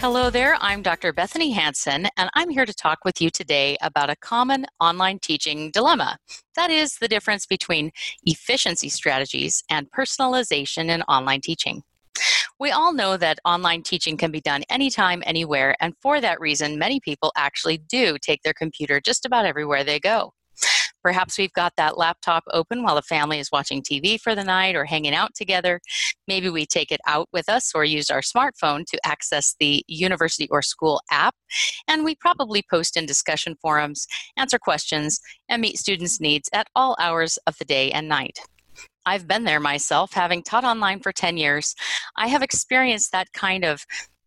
Hello there, I'm Dr. Bethanie Hansen, and I'm here to talk with you today about a common online teaching dilemma. That is the difference between efficiency strategies and personalization in online teaching. We all know that online teaching can be done anytime, anywhere, and for that reason, many people actually do take their computer just about everywhere they go. Perhaps we've got that laptop open while the family is watching TV for the night or hanging out together. Maybe we take it out with us or use our smartphone to access the university or school app. And we probably post in discussion forums, answer questions, and meet students' needs at all hours of the day and night. I've been there myself, having taught online for 10 years. I have experienced that kind of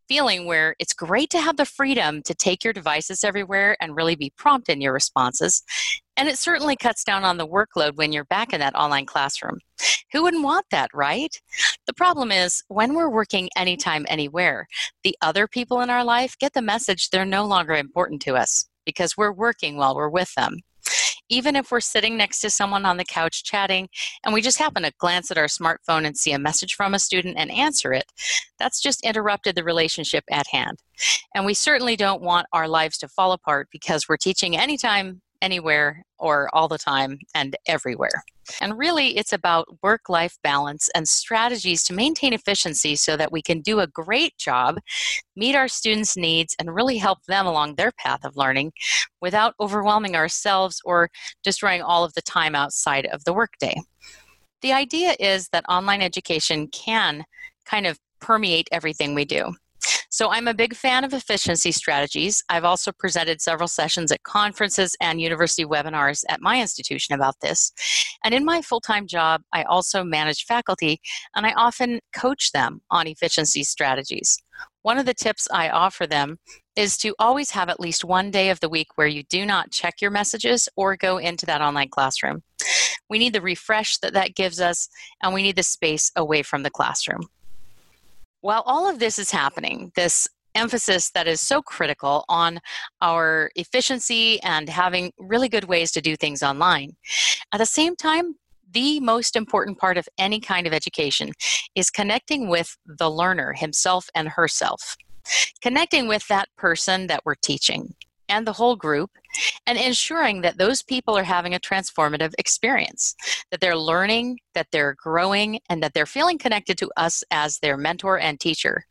feeling where it's great to have the freedom to take your devices everywhere and really be prompt in your responses. And it certainly cuts down on the workload when you're back in that online classroom. Who wouldn't want that, right? The problem is when we're working anytime, anywhere, the other people in our life get the message they're no longer important to us because we're working while we're with them even if we're sitting next to someone on the couch chatting and we just happen to glance at our smartphone and see a message from a student and answer it, that's just interrupted the relationship at hand. And we certainly don't want our lives to fall apart because we're teaching anytime, anywhere, or all the time and everywhere. And really, it's about work life balance and strategies to maintain efficiency so that we can do a great job, meet our students' needs, and really help them along their path of learning without overwhelming ourselves or destroying all of the time outside of the workday. The idea is that online education can kind of permeate everything we do. So I'm a big fan of efficiency strategies. I've also presented several sessions at conferences and university webinars at my institution about this. And in my full time job, I also manage faculty and I often coach them on efficiency strategies. One of the tips I offer them is to always have at least one day of the week where you do not check your messages or go into that online classroom. We need the refresh that that gives us, and we need the space away from the classroom. While all of this is happening, this emphasis that is so critical on our efficiency and having really good ways to do things online. At the same time, the most important part of any kind of education is connecting with the learner himself and herself. Connecting with that person that we're teaching and the whole group and ensuring that those people are having a transformative experience, that they're learning, that they're growing, and that they're feeling connected to us as their mentor and teacher,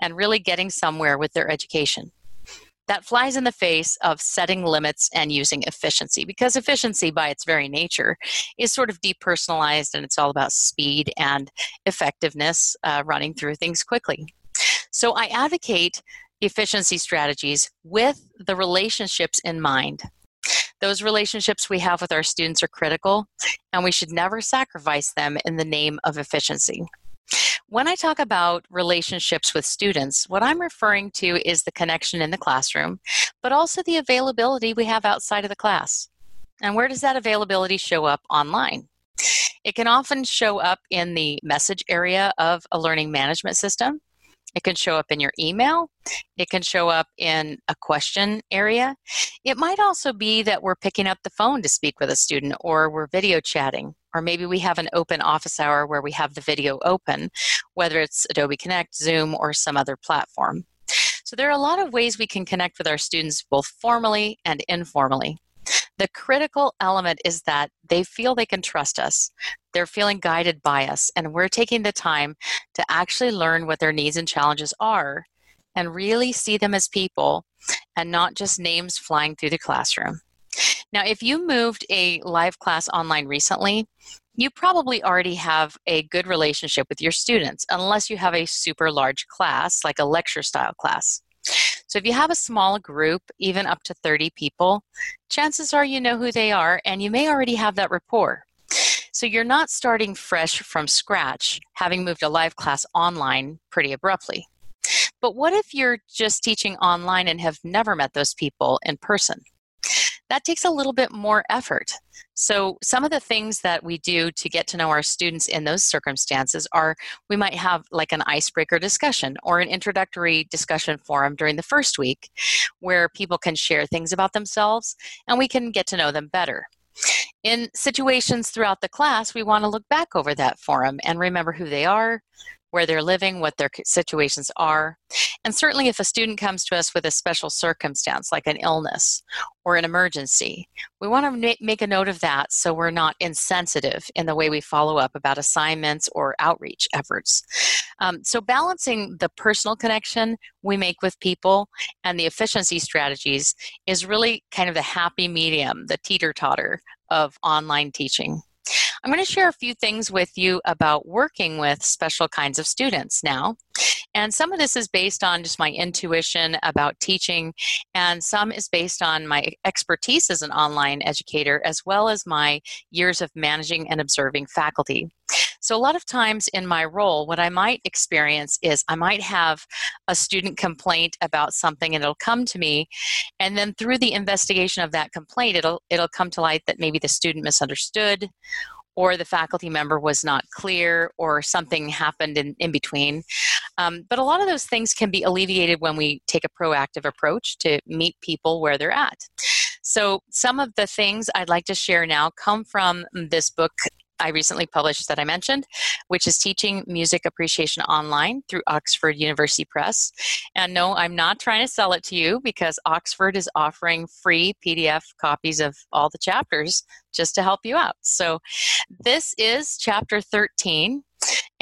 and really getting somewhere with their education. That flies in the face of setting limits and using efficiency because efficiency, by its very nature, is sort of depersonalized and it's all about speed and effectiveness, uh, running through things quickly. So I advocate efficiency strategies with the relationships in mind. Those relationships we have with our students are critical, and we should never sacrifice them in the name of efficiency. When I talk about relationships with students, what I'm referring to is the connection in the classroom, but also the availability we have outside of the class. And where does that availability show up online? It can often show up in the message area of a learning management system. It can show up in your email. It can show up in a question area. It might also be that we're picking up the phone to speak with a student or we're video chatting. Or maybe we have an open office hour where we have the video open, whether it's Adobe Connect, Zoom, or some other platform. So there are a lot of ways we can connect with our students both formally and informally. The critical element is that they feel they can trust us. They're feeling guided by us, and we're taking the time to actually learn what their needs and challenges are and really see them as people and not just names flying through the classroom. Now, if you moved a live class online recently, you probably already have a good relationship with your students, unless you have a super large class, like a lecture style class. So if you have a small group, even up to 30 people, chances are you know who they are and you may already have that rapport. So you're not starting fresh from scratch, having moved a live class online pretty abruptly. But what if you're just teaching online and have never met those people in person? That takes a little bit more effort. So, some of the things that we do to get to know our students in those circumstances are we might have like an icebreaker discussion or an introductory discussion forum during the first week where people can share things about themselves and we can get to know them better. In situations throughout the class, we want to look back over that forum and remember who they are, where they're living, what their situations are. And certainly, if a student comes to us with a special circumstance like an illness or an emergency, we want to make a note of that so we're not insensitive in the way we follow up about assignments or outreach efforts. Um, so, balancing the personal connection we make with people and the efficiency strategies is really kind of the happy medium, the teeter totter of online teaching. I'm going to share a few things with you about working with special kinds of students now. And some of this is based on just my intuition about teaching, and some is based on my expertise as an online educator, as well as my years of managing and observing faculty. So, a lot of times in my role, what I might experience is I might have a student complaint about something and it'll come to me. And then through the investigation of that complaint, it'll, it'll come to light that maybe the student misunderstood or the faculty member was not clear or something happened in, in between. Um, but a lot of those things can be alleviated when we take a proactive approach to meet people where they're at. So, some of the things I'd like to share now come from this book I recently published that I mentioned, which is Teaching Music Appreciation Online through Oxford University Press. And no, I'm not trying to sell it to you because Oxford is offering free PDF copies of all the chapters just to help you out. So this is chapter 13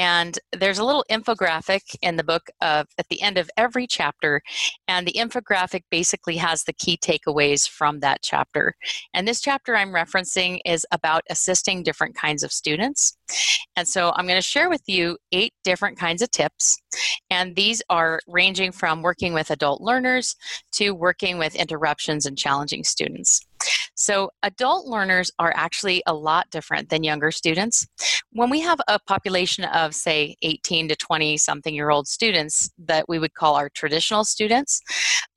and there's a little infographic in the book of at the end of every chapter, and the infographic basically has the key takeaways from that chapter. And this chapter I'm referencing is about assisting different kinds of students. And so I'm going to share with you eight different kinds of tips. And these are ranging from working with adult learners to working with interruptions and challenging students. So, adult learners are actually a lot different than younger students. When we have a population of, say, 18 to 20 something year old students that we would call our traditional students,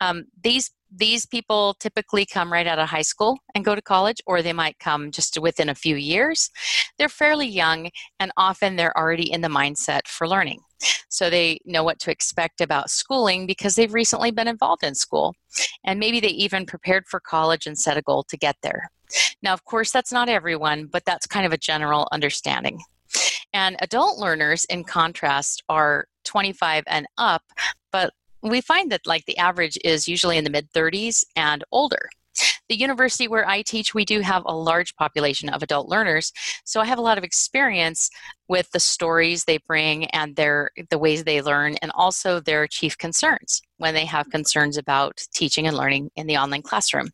um, these these people typically come right out of high school and go to college, or they might come just within a few years. They're fairly young, and often they're already in the mindset for learning. So they know what to expect about schooling because they've recently been involved in school. And maybe they even prepared for college and set a goal to get there. Now, of course, that's not everyone, but that's kind of a general understanding. And adult learners, in contrast, are 25 and up, but we find that like the average is usually in the mid 30s and older. The university where I teach, we do have a large population of adult learners, so I have a lot of experience with the stories they bring and their the ways they learn and also their chief concerns when they have concerns about teaching and learning in the online classroom.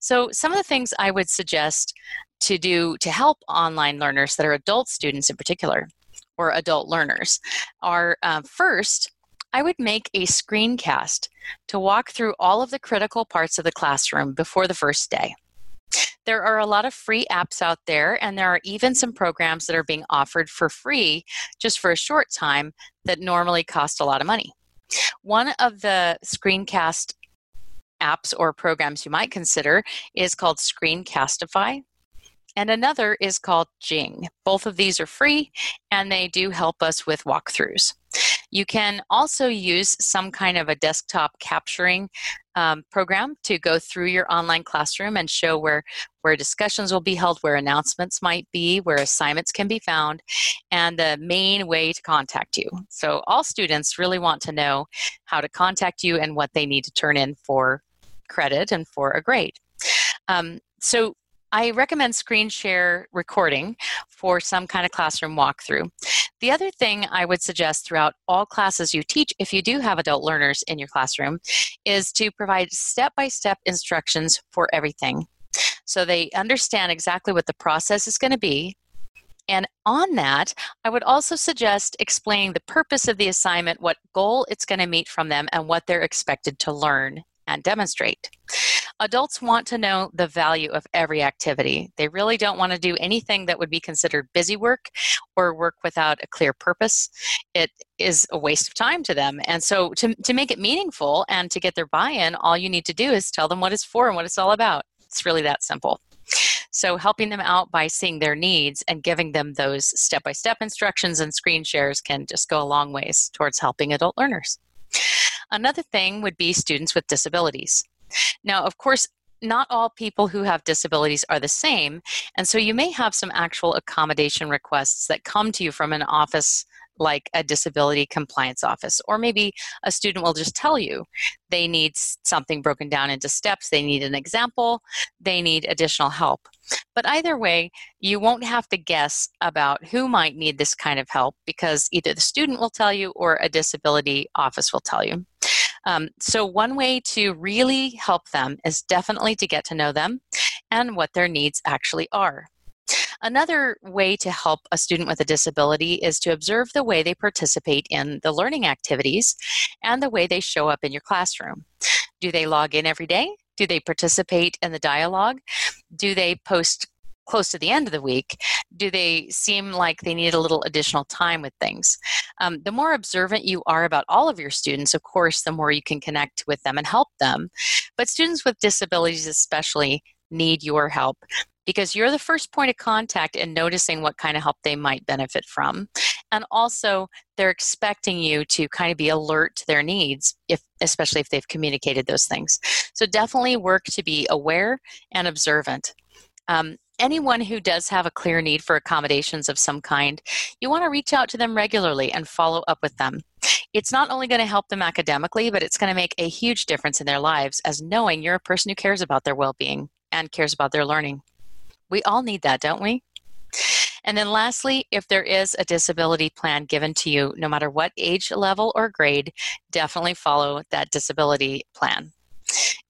So some of the things I would suggest to do to help online learners that are adult students in particular or adult learners are uh, first I would make a screencast to walk through all of the critical parts of the classroom before the first day. There are a lot of free apps out there, and there are even some programs that are being offered for free just for a short time that normally cost a lot of money. One of the screencast apps or programs you might consider is called Screencastify and another is called Jing. Both of these are free and they do help us with walkthroughs. You can also use some kind of a desktop capturing um, program to go through your online classroom and show where, where discussions will be held, where announcements might be, where assignments can be found, and the main way to contact you. So, all students really want to know how to contact you and what they need to turn in for credit and for a grade. Um, so, I recommend screen share recording for some kind of classroom walkthrough. The other thing I would suggest throughout all classes you teach, if you do have adult learners in your classroom, is to provide step by step instructions for everything. So they understand exactly what the process is going to be. And on that, I would also suggest explaining the purpose of the assignment, what goal it's going to meet from them, and what they're expected to learn and demonstrate. Adults want to know the value of every activity. They really don't want to do anything that would be considered busy work or work without a clear purpose. It is a waste of time to them. And so, to, to make it meaningful and to get their buy in, all you need to do is tell them what it's for and what it's all about. It's really that simple. So, helping them out by seeing their needs and giving them those step by step instructions and screen shares can just go a long ways towards helping adult learners. Another thing would be students with disabilities. Now, of course, not all people who have disabilities are the same, and so you may have some actual accommodation requests that come to you from an office like a disability compliance office. Or maybe a student will just tell you they need something broken down into steps, they need an example, they need additional help. But either way, you won't have to guess about who might need this kind of help because either the student will tell you or a disability office will tell you. Um, so, one way to really help them is definitely to get to know them and what their needs actually are. Another way to help a student with a disability is to observe the way they participate in the learning activities and the way they show up in your classroom. Do they log in every day? Do they participate in the dialogue? Do they post close to the end of the week, do they seem like they need a little additional time with things? Um, the more observant you are about all of your students, of course, the more you can connect with them and help them. But students with disabilities, especially, need your help because you're the first point of contact in noticing what kind of help they might benefit from. And also, they're expecting you to kind of be alert to their needs, if, especially if they've communicated those things. So, definitely work to be aware and observant. Um, anyone who does have a clear need for accommodations of some kind, you want to reach out to them regularly and follow up with them. It's not only going to help them academically, but it's going to make a huge difference in their lives as knowing you're a person who cares about their well being and cares about their learning. We all need that, don't we? And then lastly, if there is a disability plan given to you, no matter what age level or grade, definitely follow that disability plan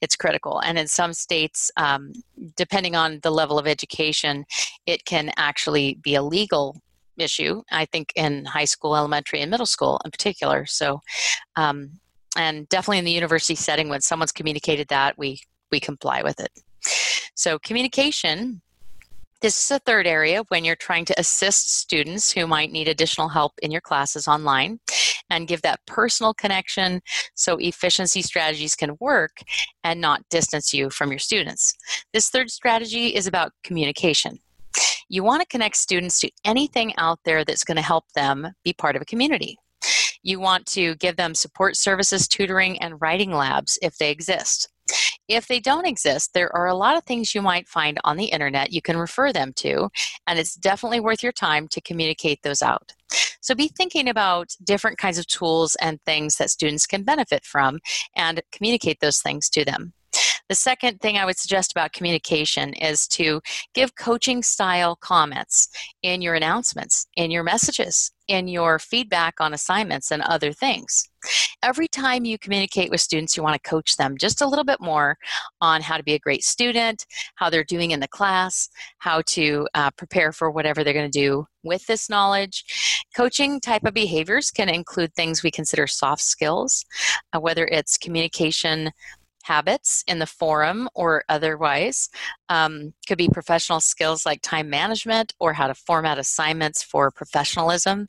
it's critical. And in some states, um, depending on the level of education, it can actually be a legal issue. I think in high school, elementary, and middle school in particular. So, um, and definitely in the university setting, when someone's communicated that, we we comply with it. So, communication this is a third area when you're trying to assist students who might need additional help in your classes online and give that personal connection so efficiency strategies can work and not distance you from your students. This third strategy is about communication. You want to connect students to anything out there that's going to help them be part of a community. You want to give them support services, tutoring, and writing labs if they exist. If they don't exist, there are a lot of things you might find on the internet you can refer them to, and it's definitely worth your time to communicate those out. So be thinking about different kinds of tools and things that students can benefit from and communicate those things to them. The second thing I would suggest about communication is to give coaching style comments in your announcements, in your messages, in your feedback on assignments and other things. Every time you communicate with students, you want to coach them just a little bit more on how to be a great student, how they're doing in the class, how to uh, prepare for whatever they're going to do with this knowledge. Coaching type of behaviors can include things we consider soft skills, uh, whether it's communication habits in the forum or otherwise. Um, could be professional skills like time management or how to format assignments for professionalism.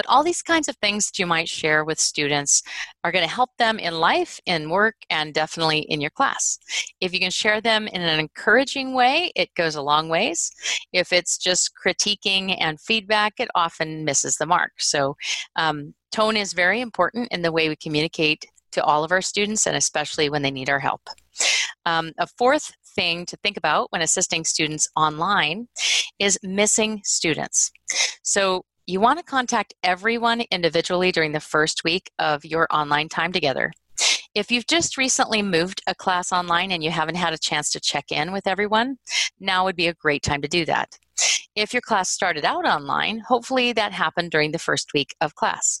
But all these kinds of things that you might share with students are going to help them in life, in work, and definitely in your class. If you can share them in an encouraging way, it goes a long ways. If it's just critiquing and feedback, it often misses the mark. So, um, tone is very important in the way we communicate to all of our students and especially when they need our help. Um, a fourth thing to think about when assisting students online is missing students. So you want to contact everyone individually during the first week of your online time together. If you've just recently moved a class online and you haven't had a chance to check in with everyone, now would be a great time to do that. If your class started out online, hopefully that happened during the first week of class.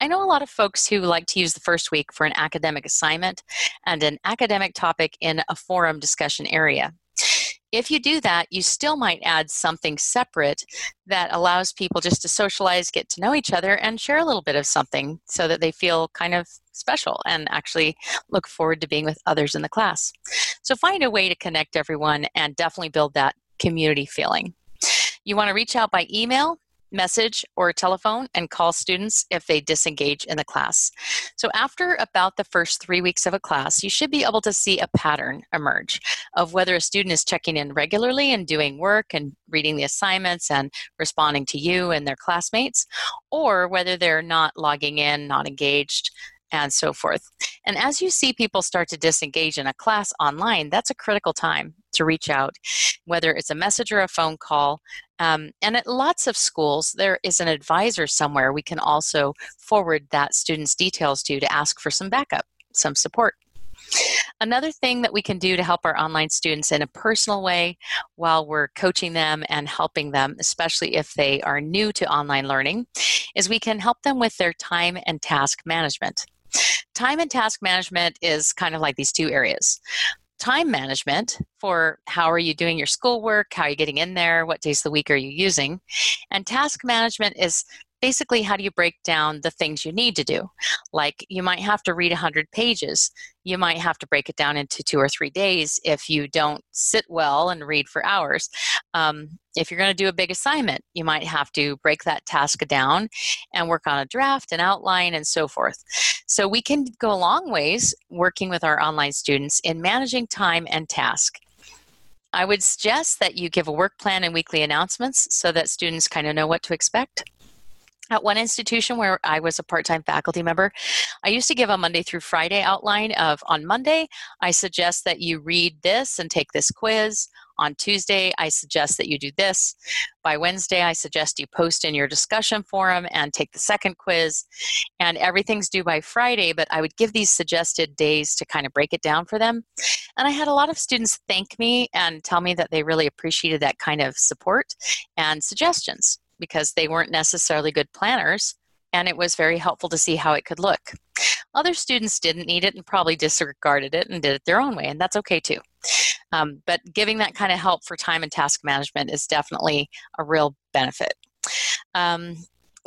I know a lot of folks who like to use the first week for an academic assignment and an academic topic in a forum discussion area. If you do that, you still might add something separate that allows people just to socialize, get to know each other, and share a little bit of something so that they feel kind of special and actually look forward to being with others in the class. So find a way to connect everyone and definitely build that community feeling. You want to reach out by email message or telephone and call students if they disengage in the class. So, after about the first three weeks of a class, you should be able to see a pattern emerge of whether a student is checking in regularly and doing work and reading the assignments and responding to you and their classmates, or whether they're not logging in, not engaged, and so forth. And as you see people start to disengage in a class online, that's a critical time to reach out, whether it's a message or a phone call. Um, and at lots of schools, there is an advisor somewhere we can also forward that student's details to to ask for some backup, some support. Another thing that we can do to help our online students in a personal way while we're coaching them and helping them, especially if they are new to online learning, is we can help them with their time and task management. Time and task management is kind of like these two areas time management for how are you doing your schoolwork, how are you getting in there, what days of the week are you using. And task management is basically how do you break down the things you need to do? Like you might have to read 100 pages. You might have to break it down into two or three days if you don't sit well and read for hours. Um, if you're going to do a big assignment you might have to break that task down and work on a draft and outline and so forth. So we can go a long ways working with our online students in managing time and task. I would suggest that you give a work plan and weekly announcements so that students kind of know what to expect. At one institution where I was a part time faculty member, I used to give a Monday through Friday outline of on Monday, I suggest that you read this and take this quiz. On Tuesday, I suggest that you do this. By Wednesday, I suggest you post in your discussion forum and take the second quiz. And everything's due by Friday, but I would give these suggested days to kind of break it down for them. And I had a lot of students thank me and tell me that they really appreciated that kind of support and suggestions because they weren't necessarily good planners, and it was very helpful to see how it could look. Other students didn't need it and probably disregarded it and did it their own way, and that's okay too. Um, but giving that kind of help for time and task management is definitely a real benefit. Um,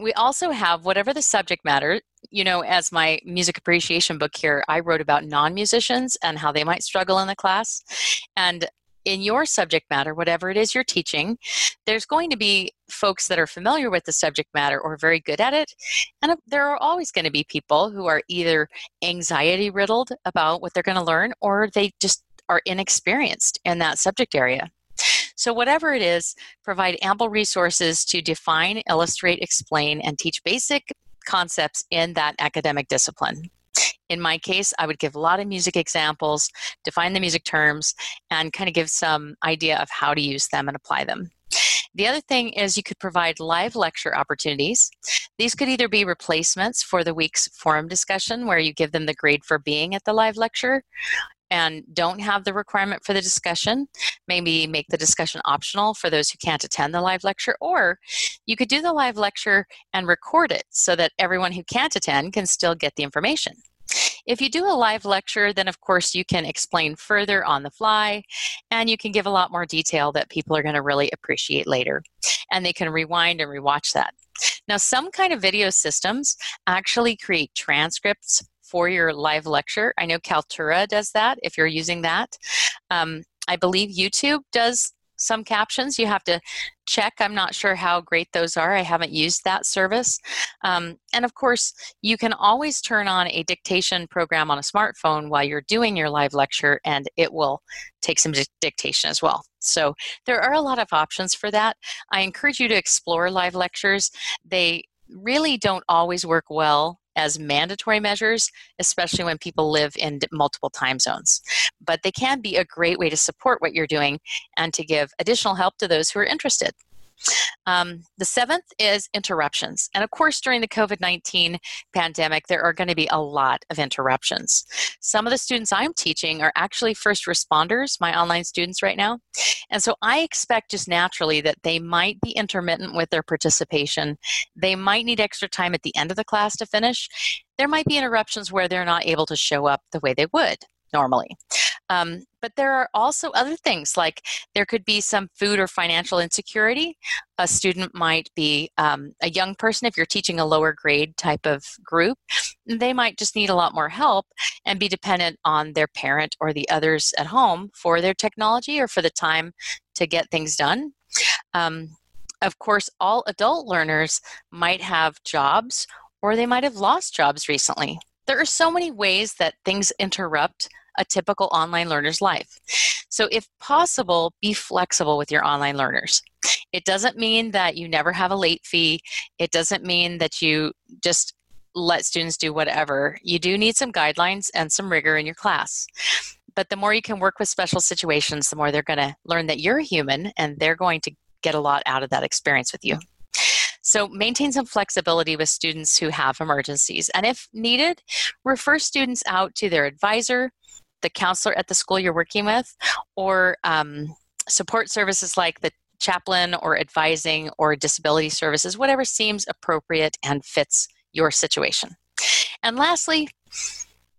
we also have whatever the subject matter you know as my music appreciation book here i wrote about non-musicians and how they might struggle in the class and in your subject matter, whatever it is you're teaching, there's going to be folks that are familiar with the subject matter or very good at it. And there are always going to be people who are either anxiety riddled about what they're going to learn or they just are inexperienced in that subject area. So, whatever it is, provide ample resources to define, illustrate, explain, and teach basic concepts in that academic discipline. In my case, I would give a lot of music examples, define the music terms, and kind of give some idea of how to use them and apply them. The other thing is you could provide live lecture opportunities. These could either be replacements for the week's forum discussion, where you give them the grade for being at the live lecture, and don't have the requirement for the discussion, maybe make the discussion optional for those who can't attend the live lecture, or you could do the live lecture and record it so that everyone who can't attend can still get the information. If you do a live lecture, then of course you can explain further on the fly and you can give a lot more detail that people are going to really appreciate later. And they can rewind and rewatch that. Now, some kind of video systems actually create transcripts for your live lecture. I know Kaltura does that if you're using that. Um, I believe YouTube does some captions. You have to check. I'm not sure how great those are. I haven't used that service. Um, and of course, you can always turn on a dictation program on a smartphone while you're doing your live lecture, and it will take some dictation as well. So there are a lot of options for that. I encourage you to explore live lectures. They really don't always work well as mandatory measures, especially when people live in multiple time zones. But they can be a great way to support what you're doing and to give additional help to those who are interested. Um, the seventh is interruptions. And of course, during the COVID 19 pandemic, there are going to be a lot of interruptions. Some of the students I'm teaching are actually first responders, my online students right now. And so I expect just naturally that they might be intermittent with their participation. They might need extra time at the end of the class to finish. There might be interruptions where they're not able to show up the way they would normally. Um, but there are also other things like there could be some food or financial insecurity. A student might be um, a young person, if you're teaching a lower grade type of group, they might just need a lot more help and be dependent on their parent or the others at home for their technology or for the time to get things done. Um, of course, all adult learners might have jobs or they might have lost jobs recently. There are so many ways that things interrupt a typical online learner's life. So, if possible, be flexible with your online learners. It doesn't mean that you never have a late fee, it doesn't mean that you just let students do whatever. You do need some guidelines and some rigor in your class. But the more you can work with special situations, the more they're going to learn that you're human and they're going to get a lot out of that experience with you. So maintain some flexibility with students who have emergencies. And if needed, refer students out to their advisor, the counselor at the school you're working with, or um, support services like the chaplain or advising or disability services, whatever seems appropriate and fits your situation. And lastly,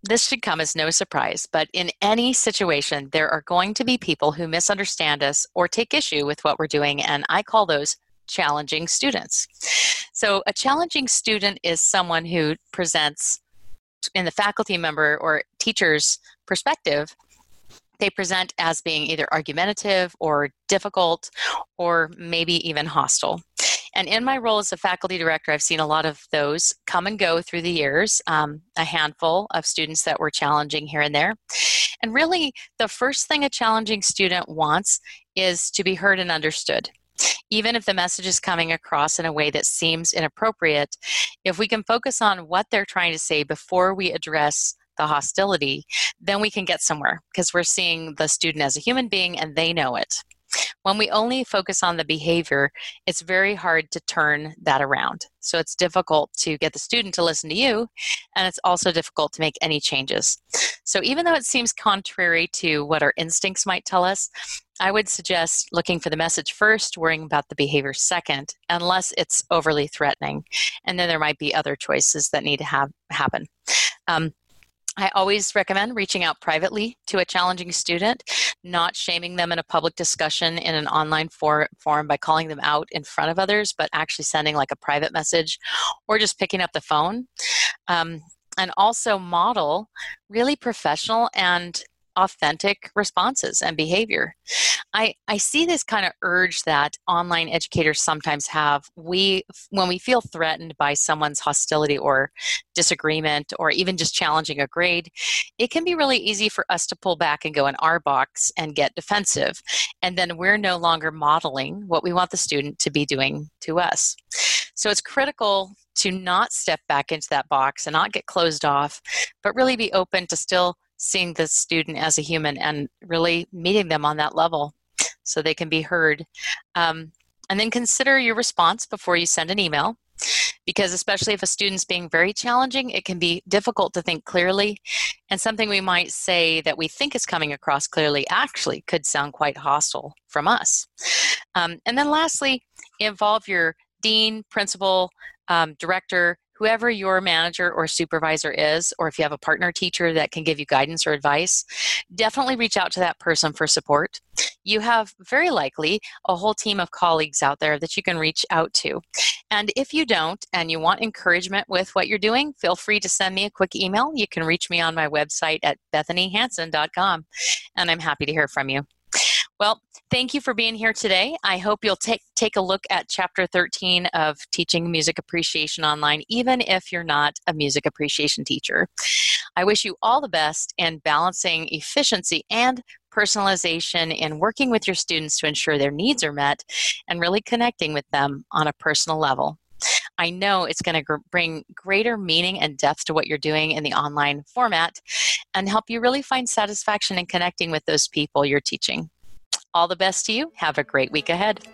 this should come as no surprise, but in any situation, there are going to be people who misunderstand us or take issue with what we're doing, and I call those challenging students. So, a challenging student is someone who presents in the faculty member or teacher's perspective, they present as being either argumentative or difficult or maybe even hostile. And in my role as a faculty director, I've seen a lot of those come and go through the years, um, a handful of students that were challenging here and there. And really, the first thing a challenging student wants is to be heard and understood even if the message is coming across in a way that seems inappropriate, if we can focus on what they're trying to say before we address the hostility, then we can get somewhere because we're seeing the student as a human being and they know it. When we only focus on the behavior, it's very hard to turn that around. So it's difficult to get the student to listen to you, and it's also difficult to make any changes. So even though it seems contrary to what our instincts might tell us, I would suggest looking for the message first, worrying about the behavior second, unless it's overly threatening. And then there might be other choices that need to have happen. Um, I always recommend reaching out privately to a challenging student, not shaming them in a public discussion in an online for- forum by calling them out in front of others, but actually sending like a private message or just picking up the phone. Um, and also model really professional and authentic responses and behavior. I, I see this kind of urge that online educators sometimes have. We when we feel threatened by someone's hostility or disagreement or even just challenging a grade, it can be really easy for us to pull back and go in our box and get defensive. And then we're no longer modeling what we want the student to be doing to us. So it's critical to not step back into that box and not get closed off, but really be open to still seeing the student as a human and really meeting them on that level so they can be heard. Um, and then consider your response before you send an email because especially if a student's being very challenging it can be difficult to think clearly and something we might say that we think is coming across clearly actually could sound quite hostile from us um, and then lastly involve your dean principal um, director whoever your manager or supervisor is, or if you have a partner teacher that can give you guidance or advice, definitely reach out to that person for support. You have very likely a whole team of colleagues out there that you can reach out to. And if you don't and you want encouragement with what you're doing, feel free to send me a quick email. You can reach me on my website at bethaniehansen.com, and I'm happy to hear from you. Well, thank you for being here today. I hope you'll take take a look at chapter 13 of Teaching Music Appreciation Online, even if you're not a music appreciation teacher. I wish you all the best in balancing efficiency and personalization in working with your students to ensure their needs are met and really connecting with them on a personal level. I know it's going to gr- bring greater meaning and depth to what you're doing in the online format and help you really find satisfaction in connecting with those people you're teaching. All the best to you. Have a great week ahead.